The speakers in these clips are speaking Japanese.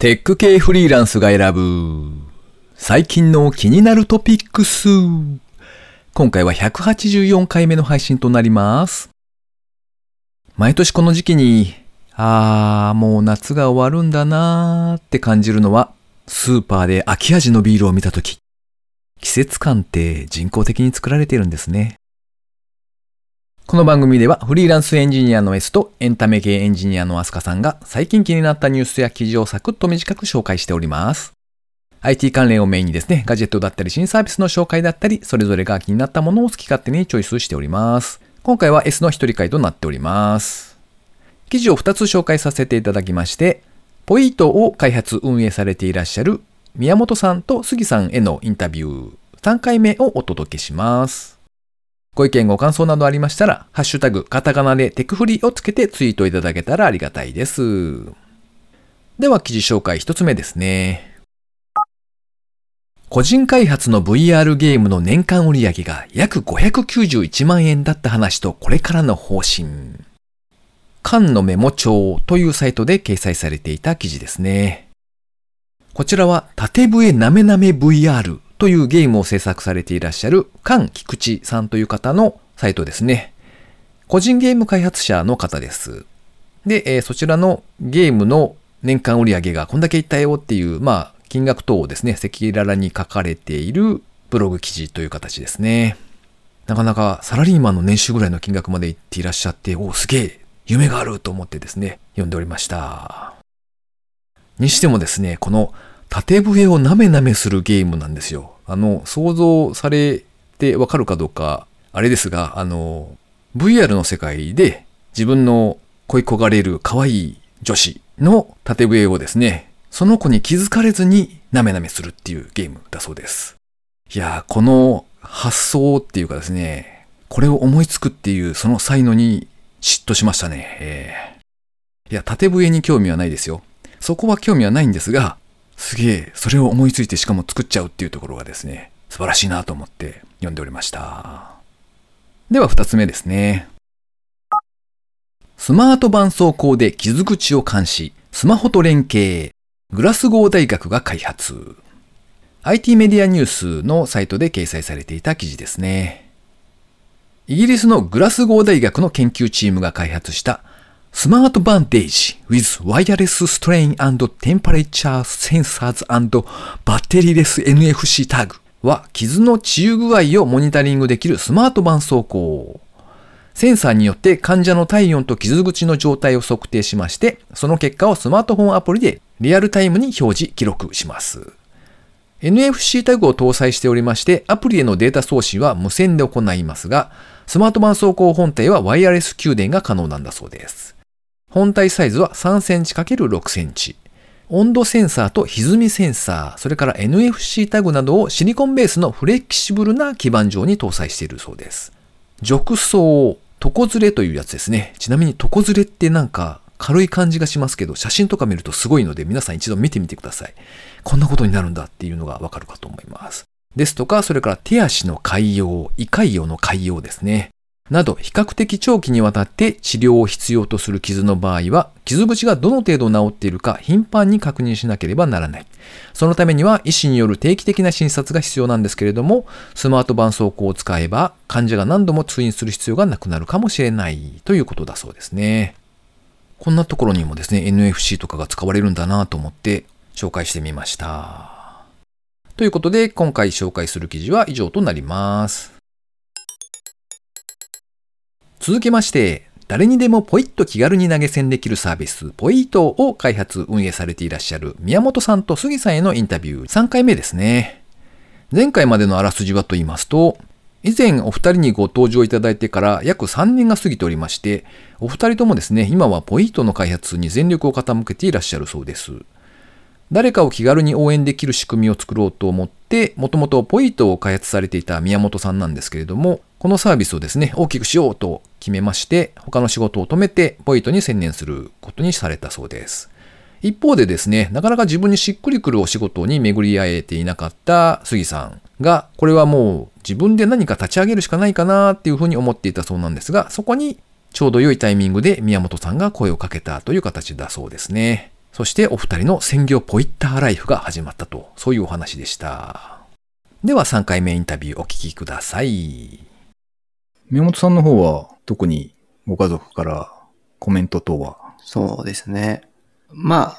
テック系フリーランスが選ぶ最近の気になるトピックス。今回は184回目の配信となります。毎年この時期に、あー、もう夏が終わるんだなーって感じるのは、スーパーで秋味のビールを見たとき。季節感って人工的に作られているんですね。この番組ではフリーランスエンジニアの S とエンタメ系エンジニアのアスカさんが最近気になったニュースや記事をサクッと短く紹介しております。IT 関連をメインにですね、ガジェットだったり新サービスの紹介だったり、それぞれが気になったものを好き勝手にチョイスしております。今回は S の一人会となっております。記事を2つ紹介させていただきまして、ポイートを開発運営されていらっしゃる宮本さんと杉さんへのインタビュー3回目をお届けします。ご意見ご感想などありましたら、ハッシュタグ、カタカナでテクフリをつけてツイートいただけたらありがたいです。では記事紹介一つ目ですね。個人開発の VR ゲームの年間売上が約591万円だった話とこれからの方針。缶のメモ帳というサイトで掲載されていた記事ですね。こちらは縦笛なめなめ VR というゲームを制作されていらっしゃる菅菊池さんという方のサイトですね。個人ゲーム開発者の方です。で、えーそちらのゲームの年間売上がこんだけいったよっていう、まあ、金額等をですね、赤裸々に書かれているブログ記事という形ですね。なかなかサラリーマンの年収ぐらいの金額までいっていらっしゃって、おお、すげえ、夢があると思ってですね、読んでおりました。にしてもですね、この縦笛をなめなめするゲームなんですよ。あの、想像されてわかるかどうか、あれですが、あの、VR の世界で自分の恋焦がれる可愛い女子の縦笛をですね、その子に気づかれずになめなめするっていうゲームだそうです。いやー、この発想っていうかですね、これを思いつくっていうその才能に嫉妬しましたね。えーいや、縦笛に興味はないですよ。そこは興味はないんですが、すげえ、それを思いついてしかも作っちゃうっていうところがですね、素晴らしいなと思って読んでおりました。では二つ目ですね。スマート絆創膏で傷口を監視、スマホと連携、グラスゴー大学が開発。IT メディアニュースのサイトで掲載されていた記事ですね。イギリスのグラスゴー大学の研究チームが開発したスマートバンデージ with wireless strain and temperature sensors and batteryless NFC タグは傷の治癒具合をモニタリングできるスマート絆創膏。センサーによって患者の体温と傷口の状態を測定しまして、その結果をスマートフォンアプリでリアルタイムに表示、記録します。NFC タグを搭載しておりまして、アプリへのデータ送信は無線で行いますが、スマート絆創膏本体はワイヤレス給電が可能なんだそうです。本体サイズは3センチ ×6 センチ。温度センサーと歪みセンサー、それから NFC タグなどをシリコンベースのフレキシブルな基板上に搭載しているそうです。褥瘡、床ずれというやつですね。ちなみに床ずれってなんか軽い感じがしますけど、写真とか見るとすごいので皆さん一度見てみてください。こんなことになるんだっていうのがわかるかと思います。ですとか、それから手足の潰瘍、胃潰瘍の潰瘍ですね。など、比較的長期にわたって治療を必要とする傷の場合は、傷口がどの程度治っているか頻繁に確認しなければならない。そのためには医師による定期的な診察が必要なんですけれども、スマート絆創膏を使えば患者が何度も通院する必要がなくなるかもしれないということだそうですね。こんなところにもですね、NFC とかが使われるんだなと思って紹介してみました。ということで、今回紹介する記事は以上となります。続きまして、誰にでもポイッと気軽に投げ銭できるサービス、ポイートを開発運営されていらっしゃる宮本さんと杉さんへのインタビュー3回目ですね。前回までのあらすじはと言いますと、以前お二人にご登場いただいてから約3年が過ぎておりまして、お二人ともですね、今はポイートの開発に全力を傾けていらっしゃるそうです。誰かを気軽に応援できる仕組みを作ろうと思って、もともとポイートを開発されていた宮本さんなんですけれども、このサービスをですね、大きくしようと決めまして、他の仕事を止めて、ポイトに専念することにされたそうです。一方でですね、なかなか自分にしっくりくるお仕事に巡り合えていなかった杉さんが、これはもう自分で何か立ち上げるしかないかなっていうふうに思っていたそうなんですが、そこにちょうど良いタイミングで宮本さんが声をかけたという形だそうですね。そしてお二人の専業ポイッターライフが始まったと、そういうお話でした。では3回目インタビューお聞きください。宮本さんの方は特にご家族からコメント等は？そうですね。ま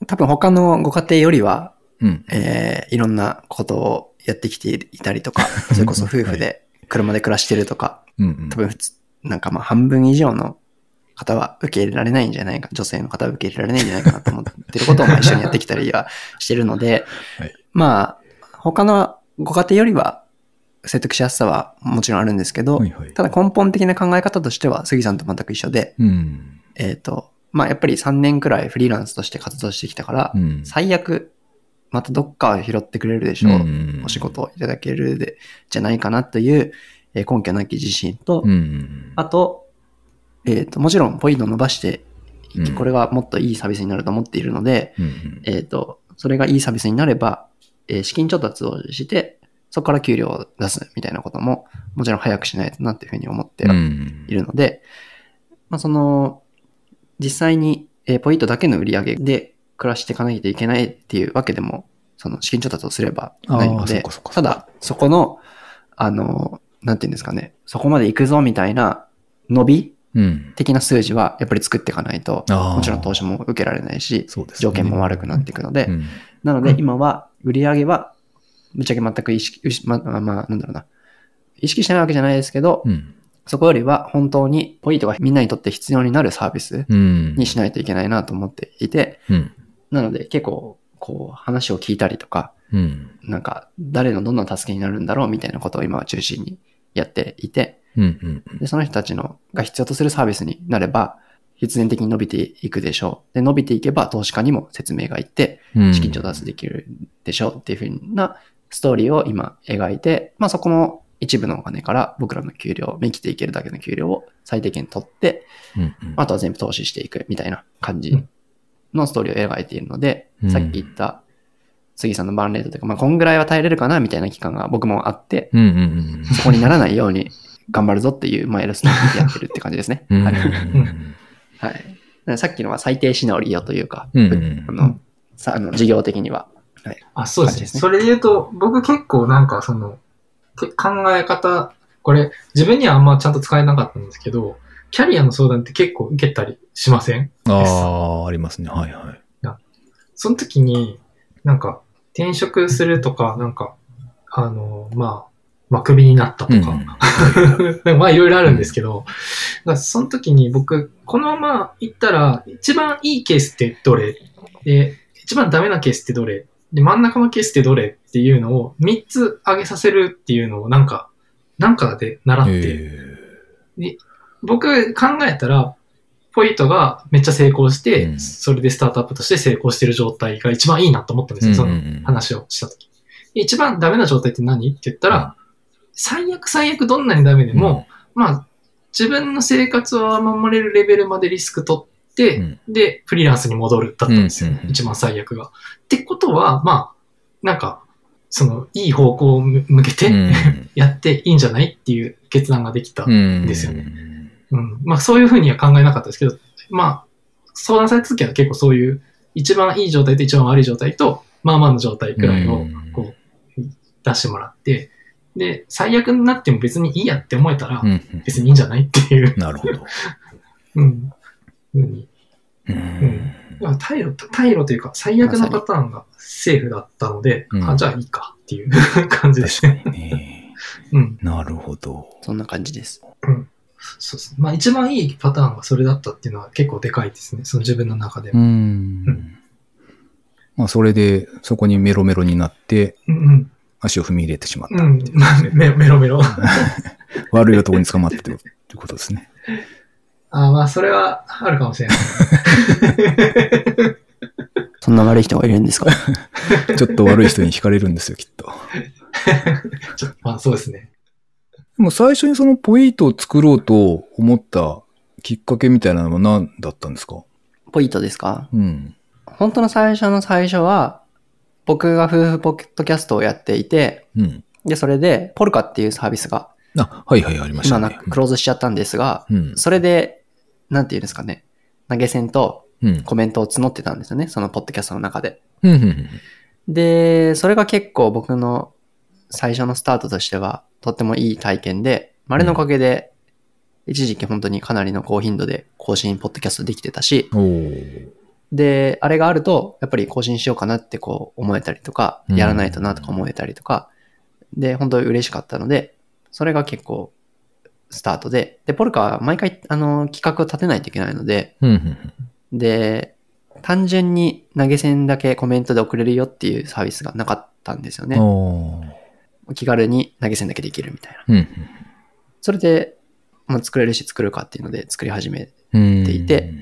あ、多分他のご家庭よりは、うん。えーいろんなことをやってきていたりとか、それこそ夫婦で車で暮らしてるとか、うんうん多分普通、なんかまあ半分以上の方は受け入れられないんじゃないか、女性の方は受け入れられないんじゃないかなと思ってることをまあ一緒にやってきたりはしてるので、はいまあ、他のご家庭よりは説得しやすさはもちろんあるんですけど、はいはい。ただ根本的な考え方としては杉さんと全く一緒で、うん。えっ、と、まあやっぱり3年くらいフリーランスとして活動してきたから、うん。最悪、またどっか拾ってくれるでしょう。んお仕事をいただけるで、じゃないかなという、えー根拠なき自信と、うん。あと、えっ、と、もちろんポイントを伸ばしていき、うんこれはもっといいサービスになると思っているので、うん。えっ、と、それがいいサービスになれば、えー資金調達をして、そこから給料を出すみたいなことも、もちろん早くしないとなっていうふうに思ってうん。いるので、まあ、その、実際に、えーポイントだけの売り上げで暮らしていかないといけないっていうわけでも、その資金調達をすればないのでただ、そこの、あの、なんていうんですかね、そこまで行くぞみたいな伸びうん。的な数字はやっぱり作っていかないと、もちろん投資も受けられないし、そうですね。条件も悪くなっていくので、うん。なので今は売り上げは、ぶっちゃけ全く意識、ま、まあ、まあなんだろうな。意識してないわけじゃないですけど、うん。そこよりは本当にポイントがみんなにとって必要になるサービスうん。にしないといけないなと思っていて、うん。なので結構、こう話を聞いたりとか、うん。なんか誰のどんな助けになるんだろうみたいなことを今は中心にやっていて。で、その人たちのが必要とするサービスになれば、必然的に伸びていくでしょう。で、伸びていけば投資家にも説明がいって、うん資金調達できるでしょうっていうふうなストーリーを今描いて、まあそこの一部のお金から僕らの給料、生きていけるだけの給料を最低限取って、うん。あとは全部投資していくみたいな感じのストーリーを描いているので、うんさっき言った杉さんのバーンレートというか、まあこんぐらいは耐えれるかなみたいな期間が僕もあって、うん。うん。そこにならないように 頑張るぞっていうマイルストーンでやってるって感じですね。うん。はい。さっきのは最低シナリオというか、うんうんあの、さあの事業的には。はい。あ、そうですね。それで言うと、僕結構なんかその、け考え方、これ自分にはあんまちゃんと使えなかったんですけど、キャリアの相談って結構受けたりしません？ああ、ありますね。はいはい。その時に、なんか転職するとか、なんか、あの、まあ、まあ、クビになったとか、まあ、いろいろあるんですけど、だからその時に僕、このまま行ったら、一番いいケースってどれ？で、一番ダメなケースってどれ？で、真ん中のケースってどれっていうのを3つ上げさせるっていうのをなんか、なんかで習って、え。僕考えたら、ポイントがめっちゃ成功して、うん。それでスタートアップとして成功してる状態が一番いいなと思ったんですよ、その話をしたとき。一番ダメな状態って何って言ったら、最悪最悪どんなにダメでも、まあ、自分の生活を守れるレベルまでリスク取って、うんで、フリーランスに戻るだったんですよ、うんうんうん一番最悪が。ってことは、まあ、なんか、その、いい方向を向けて、やっていいんじゃないっていう決断ができた。うんですよね。うん。まあ、そういうふうには考えなかったですけど、まあ、相談された時は結構そういう、一番いい状態と一番悪い状態と、まあまあの状態くらいをうん、こう、出してもらって、で、最悪になっても別にいいやって思えたらう、ん別にいいんじゃないっていう、なるほど。うん。ふうに。うんまあ、退路、退路というか、最悪なパターンがセーフだったので、うんあ、じゃあいいかっていう 感じです確ね。かにね。うん。なるほど。そんな感じです。そうですね。まあ一番いいパターンがそれだったっていうのは結構でかいですね。その自分の中でうも。ん。まあ、それで、そこにメロメロになって、うん足を踏み入れてしまっうん。た。うん。メメロメロ。悪い男に捕まってということですね。あまあそれはあるかもしれない。そんな悪い人がいるんですか？ちょっと悪い人に惹かれるんですよ、きっと。ちょっと、まあそうですね。でも最初にそのポイントを作ろうと思ったきっかけみたいなのは何だったんですか？ポイントですか？うん。本当の最初の最初は、僕が夫婦ポケットキャストをやっていて、うん。で、それで、ポルカっていうサービスが、あ、はいはい、ありましたね。今なクローズしちゃったんですが、うん。それで、なんていうんですかね、投げ銭と、うん。コメントを募ってたんですよね。そのポッドキャストの中で。で、それが結構僕の最初のスタートとしてはとってもいい体験で、まああれのおかげで、一時期本当にかなりの高頻度で更新ポッドキャストできてたし、で、あれがあると、やっぱり更新しようかなってこう思えたりとか、うんやらないとなとか思えたりとか、で、本当に嬉しかったので、それが結構スタートで、で、ポルカは毎回あの企画を立てないといけないので。で、単純に投げ銭だけコメントで送れるよっていうサービスがなかったんですよね。気軽に投げ銭だけできるみたいな。うんそれで、まあ、作れるし作るかっていうので作り始めうん。ていて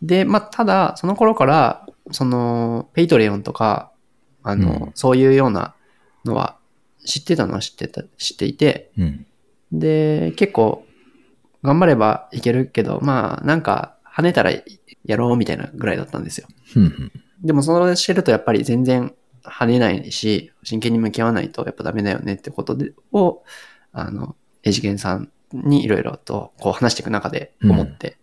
で、まあ、ただ、その頃から、その、 Patreon とか、あの、うんそういうようなのは知ってたのは知ってた、知っていて、うん。で、結構、頑張ればいけるけど、まあ、なんか、跳ねたらやろうみたいなぐらいだったんですよ。うんうん。でも、それをしてるとやっぱり全然跳ねないし、真剣に向き合わないとやっぱダメだよねってことで、を、あの、エジゲンさんにいろいろとこう話していく中で思って、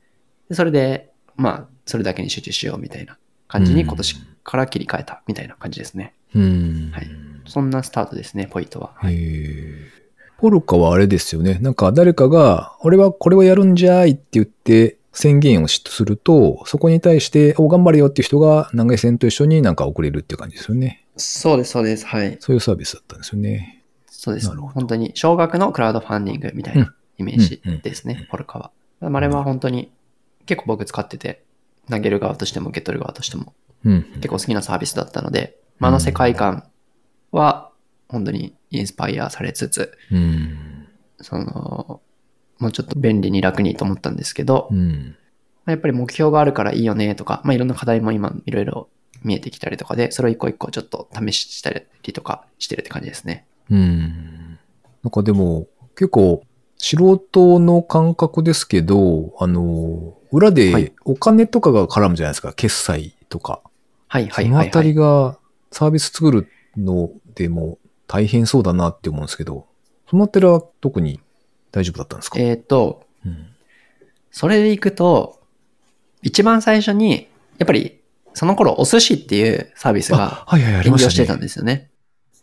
でそれで、まあ、それだけに集中しようみたいな感じに今年から切り替えたみたいな感じですね。うん。はいそんなスタートですね、ポイントは。へえ。ポルカはあれですよね。なんか誰かが、俺はこれをやるんじゃいって言って宣言をすると、そこに対して、お、頑張れよっていう人が投げ銭と一緒になんか送れるっていう感じですよね。そうです、そうです。はい。そういうサービスだったんですよね。そうです。本当に、少額のクラウドファンディングみたいなイメージうんうんですね、ポルカは。あれは本当に、結構僕使ってて、投げる側としても受け取る側としてもうん。結構好きなサービスだったので、まあ、あの世界観は本当にインスパイアされつつ、うん。その、もうちょっと便利に楽にと思ったんですけど、うん。まあやっぱり目標があるからいいよねとか、まあいろんな課題も今いろいろ見えてきたりとかで、それを一個一個ちょっと試したりとかしてるって感じですね。うん。なんかでも、結構、素人の感覚ですけど、あの、裏はでいお金とかが絡むじゃないですか。決済とか。はいはいそのあたりはいはい。がサービス作るのでも大変そうだなって思うんですけど、そのあたりは特に大丈夫だったんですか、えっ、と、うんそれでいくと、一番最初に、やっぱりその頃お寿司っていうサービスがあ、はいはい、ありましてたんですよね。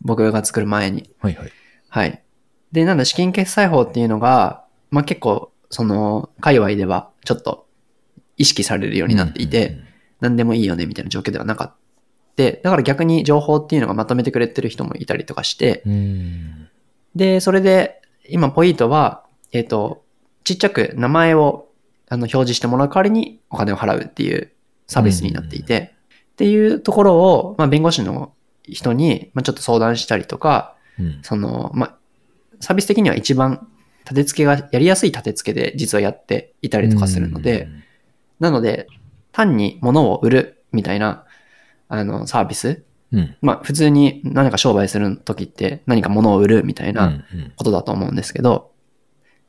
僕が作る前に。はいはい。はい。で、なんだ、資金決済法っていうのが、まあ、結構、その、界隈ではちょっと意識されるようになっていて、何でもいいよねみたいな状況ではなかった。だから逆に情報っていうのがまとめてくれてる人もいたりとかして。で、それで、今、ポイントは、えっ、と、ちっちゃく名前をあの表示してもらう代わりにお金を払うっていうサービスになっていて、っていうところを、まあ、弁護士の人に、まあ、ちょっと相談したりとか、うん。その、まあ、サービス的には一番立て付けがやりやすい立て付けで実はやっていたりとかするので、なので、単に物を売るみたいな、あの、サービス？うん、うん。まあ、普通に何か商売するときって何か物を売るみたいなことだと思うんですけど、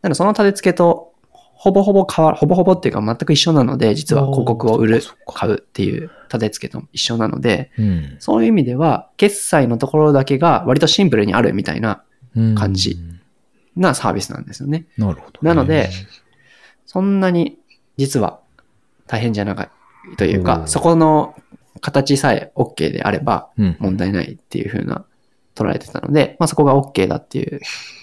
なのでその立て付けと、ほぼほぼ変わほぼほぼっていうか全く一緒なので、実は広告を売る買うっていう立て付けと一緒なので、うん。そういう意味では、決済のところだけが割とシンプルにあるみたいな、うん感じ。なサービスなんですよね。なるほど、なので、そんなに実は大変じゃないというか、そこの形さえ OK であればうん。問題ないっていう風な捉えてたので、まあそこが OK だっていう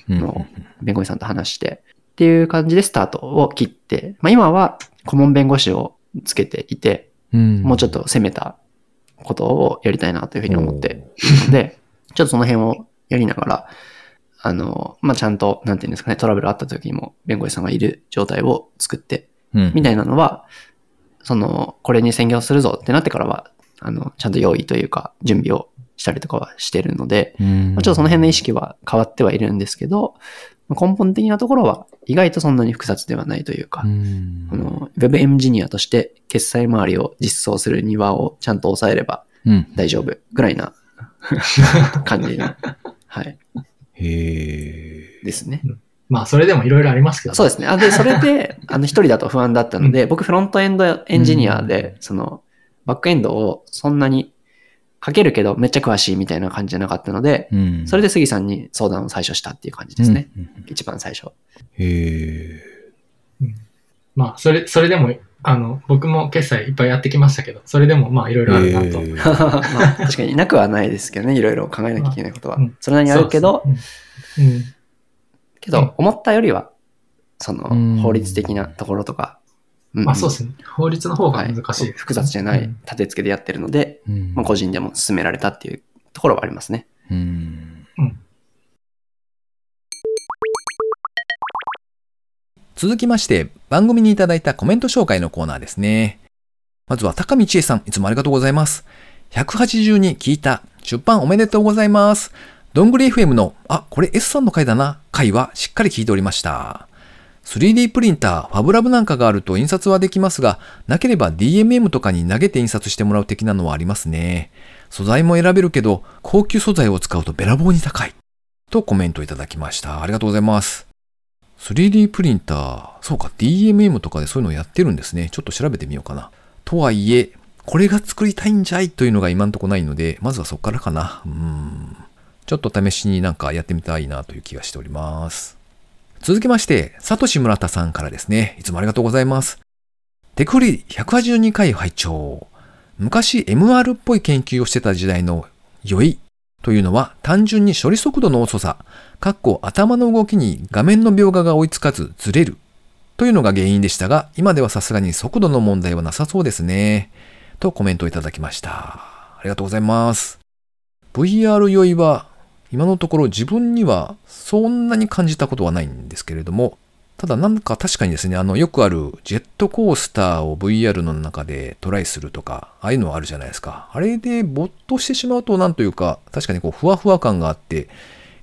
うん。のを弁護士さんと話して、っていう感じでスタートを切って、まあ今は顧問弁護士をつけていて、うん。もうちょっと攻めたことをやりたいなというふうに思っているので、ちょっとその辺をやりながら、あの、まあ、ちゃんと、なんていうんですかね、トラブルあった時にも弁護士さんがいる状態を作って、うん。みたいなのは、その、これに専業するぞってなってからは、あの、ちゃんと用意というか、準備をしたりとかはしてるので、うんまあちょっとその辺の意識は変わってはいるんですけど、まあ根本的なところは意外とそんなに複雑ではないというかう、んあの、ウェブエンジニアとして決済周りを実装する庭をちゃんと抑えればうん。大丈夫ぐらいな 感じの、はい、へえ。ですね。まあ、それでもいろいろありますけど。そうですね。あで、それで、あの、一人だと不安だったので、僕フロントエンドエンジニアで、その、バックエンドをそんなに書けるけどめっちゃ詳しいみたいな感じじゃなかったので、うんそれで杉さんに相談を最初したっていう感じですね。うんうん一番最初。へえ。まあ、それ、それでもあの、僕も決済いっぱいやってきましたけど、それでもまあいろいろあるなと。えー まあ、確かになくはないですけどね、いろいろ考えなきゃいけないことはうん。それなりにあるけど。けど、思ったよりは、そうんの、法律的なところとか、うん、まあそうですすね。法律の方が難しい、複雑じゃないうん立て付けでやってるので、うんまあ、個人でも進められたっていうところはありますね。うん続きまして、番組にいただいたコメント紹介のコーナーですね。まずは高見千恵さん、いつもありがとうございます。182聞いた。出版おめでとうございます。どんぐり FM の、あ、これ S さんの回だな、回はしっかり聞いておりました。3D プリンター、ファブラブなんかがあると印刷はできますが、なければ DMM とかに投げて印刷してもらう的なのはありますね。素材も選べるけど、高級素材を使うとべらぼうに高い。とコメントいただきました。ありがとうございます。3D プリンター、そうか、DMM とかでそういうのをやってるんですね。ちょっと調べてみようかな。とはいえ、これが作りたいんじゃいというのが今んとこないので、まずはそこからかな。うーん。ちょっと試しになんかやってみたいなという気がしております。続きまして、サトシ村田さんからですね。いつもありがとうございます。テクフリ182回拝聴昔 MR っぽい研究をしてた時代の酔いというのは単純に処理速度の遅さ、かっこ頭の動きに画面の描画が追いつかずずれるというのが原因でしたが、今ではさすがに速度の問題はなさそうですね。とコメントいただきました。ありがとうございます。VR 酔いは今のところ自分にはそんなに感じたことはないんですけれども、ただなんか確かにですね、あのよくあるジェットコースターを VR の中でトライするとか、ああいうのはあるじゃないですか。あれで没頭してしまうとなんというか、確かにこうふわふわ感があって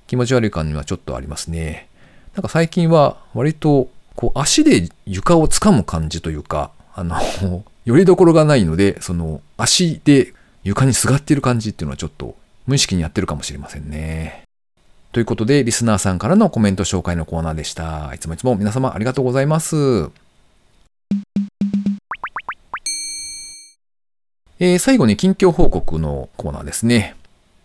気持ち悪い感にはちょっとありますね。なんか最近は割とこう足で床を掴む感じというか、あの、よりどころがないので、その足で床にすがっている感じっていうのはちょっと無意識にやってるかもしれませんね。ということで、リスナーさんからのコメント紹介のコーナーでした。いつもいつも皆様ありがとうございます。えー最後に近況報告のコーナーですね。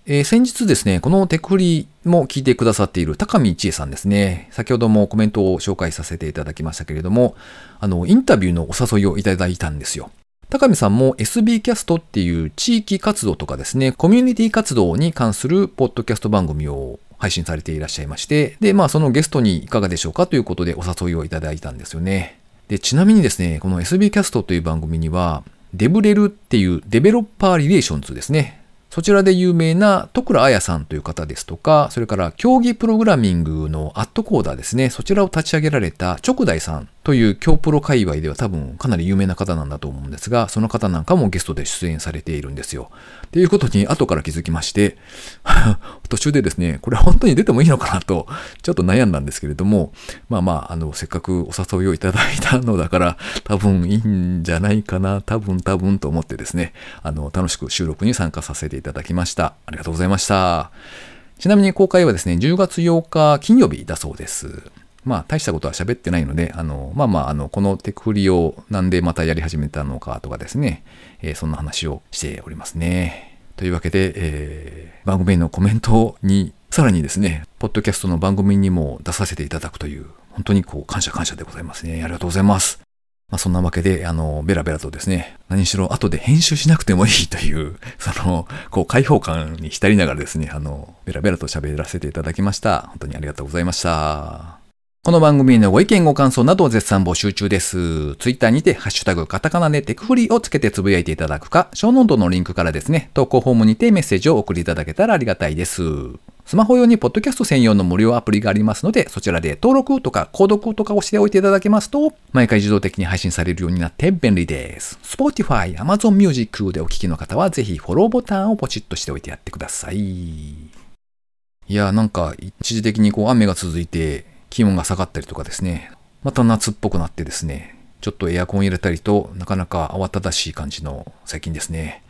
えー先日ですね、このテクフリも聞いてくださっている高見千恵さんですね。先ほどもコメントを紹介させていただきましたけれども、あの、インタビューのお誘いをいただいたんですよ。高見さんも SB キャストっていう地域活動とかですね、コミュニティ活動に関するポッドキャスト番組を配信されていらっしゃいまして、で、まあそのゲストにいかがでしょうかということでお誘いをいただいたんですよね。で、ちなみにですね、この SB キャストという番組には、デブレルっていう Developer Relations ですね。そちらで有名な戸倉彩さんという方ですとか、それから競技プログラミングの AtCoder ですね。そちらを立ち上げられた直大さんという競プロ界隈では多分かなり有名な方なんだと思うんですが、その方なんかもゲストで出演されているんですよ。っていうことに後から気づきまして、途中でですね、これ本当に出てもいいのかなと、ちょっと悩んだんですけれども、まあまあ、あの、せっかくお誘いをいただいたのだから、多分いいんじゃないかな、多分多分と思ってですね、あの、楽しく収録に参加させていただきました。ありがとうございました。ちなみに公開はですね、10月8日金曜日だそうです。まあ、大したことは喋ってないので、あの、まあまあ、あの、このテクフリをなんでまたやり始めたのかとかですね、えーそんな話をしておりますね。というわけで、えー番組へのコメントに、さらにですね、ポッドキャストの番組にも出させていただくという、本当にこう、感謝感謝でございますね。ありがとうございます。まあ、そんなわけで、あの、ベラベラとですね、何しろ後で編集しなくてもいいという、その、こう、開放感に浸りながらですね、あの、ベラベラと喋らせていただきました。本当にありがとうございました。この番組へのご意見ご感想などを絶賛募集中です。ツイッターにて、ハッシュタグ、カタカナでテクフリーをつけてつぶやいていただくか、ショーノートのリンクからですね、投稿フォームにてメッセージを送りいただけたらありがたいです。スマホ用にポッドキャスト専用の無料アプリがありますので、そちらで登録とか購読とかをしておいていただけますと、毎回自動的に配信されるようになって便利です。Spotify、Amazon Music でお聞きの方は、ぜひフォローボタンをポチッとしておいてやってください。いや、なんか一時的にこう雨が続いて気温が下がったりとかですね、また夏っぽくなってですね、ちょっとエアコン入れたりとなかなか慌ただしい感じの最近ですね。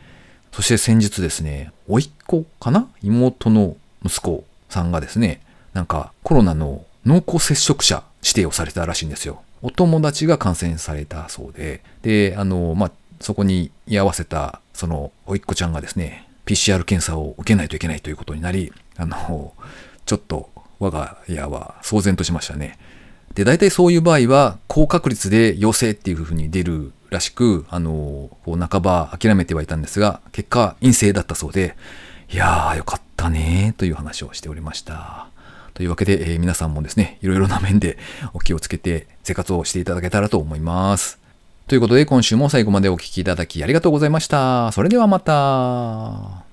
そして先日ですね、甥っ子かな？妹の息子さんがですね、なんかコロナの濃厚接触者指定をされたらしいんですよ。お友達が感染されたそうで、で、あの、まあ、そこに居合わせた、その、甥っ子ちゃんがですね、PCR 検査を受けないといけないということになり、あの、ちょっと我が家は騒然としましたね。で、大体そういう場合は、高確率で陽性っていうふうに出るらしく、あの、こう半ば諦めてはいたんですが、結果陰性だったそうで、いやーよかったねーという話をしておりました。というわけで、えー皆さんもですね、いろいろな面でお気をつけて生活をしていただけたらと思います。ということで、今週も最後までお聴きいただきありがとうございました。それではまた。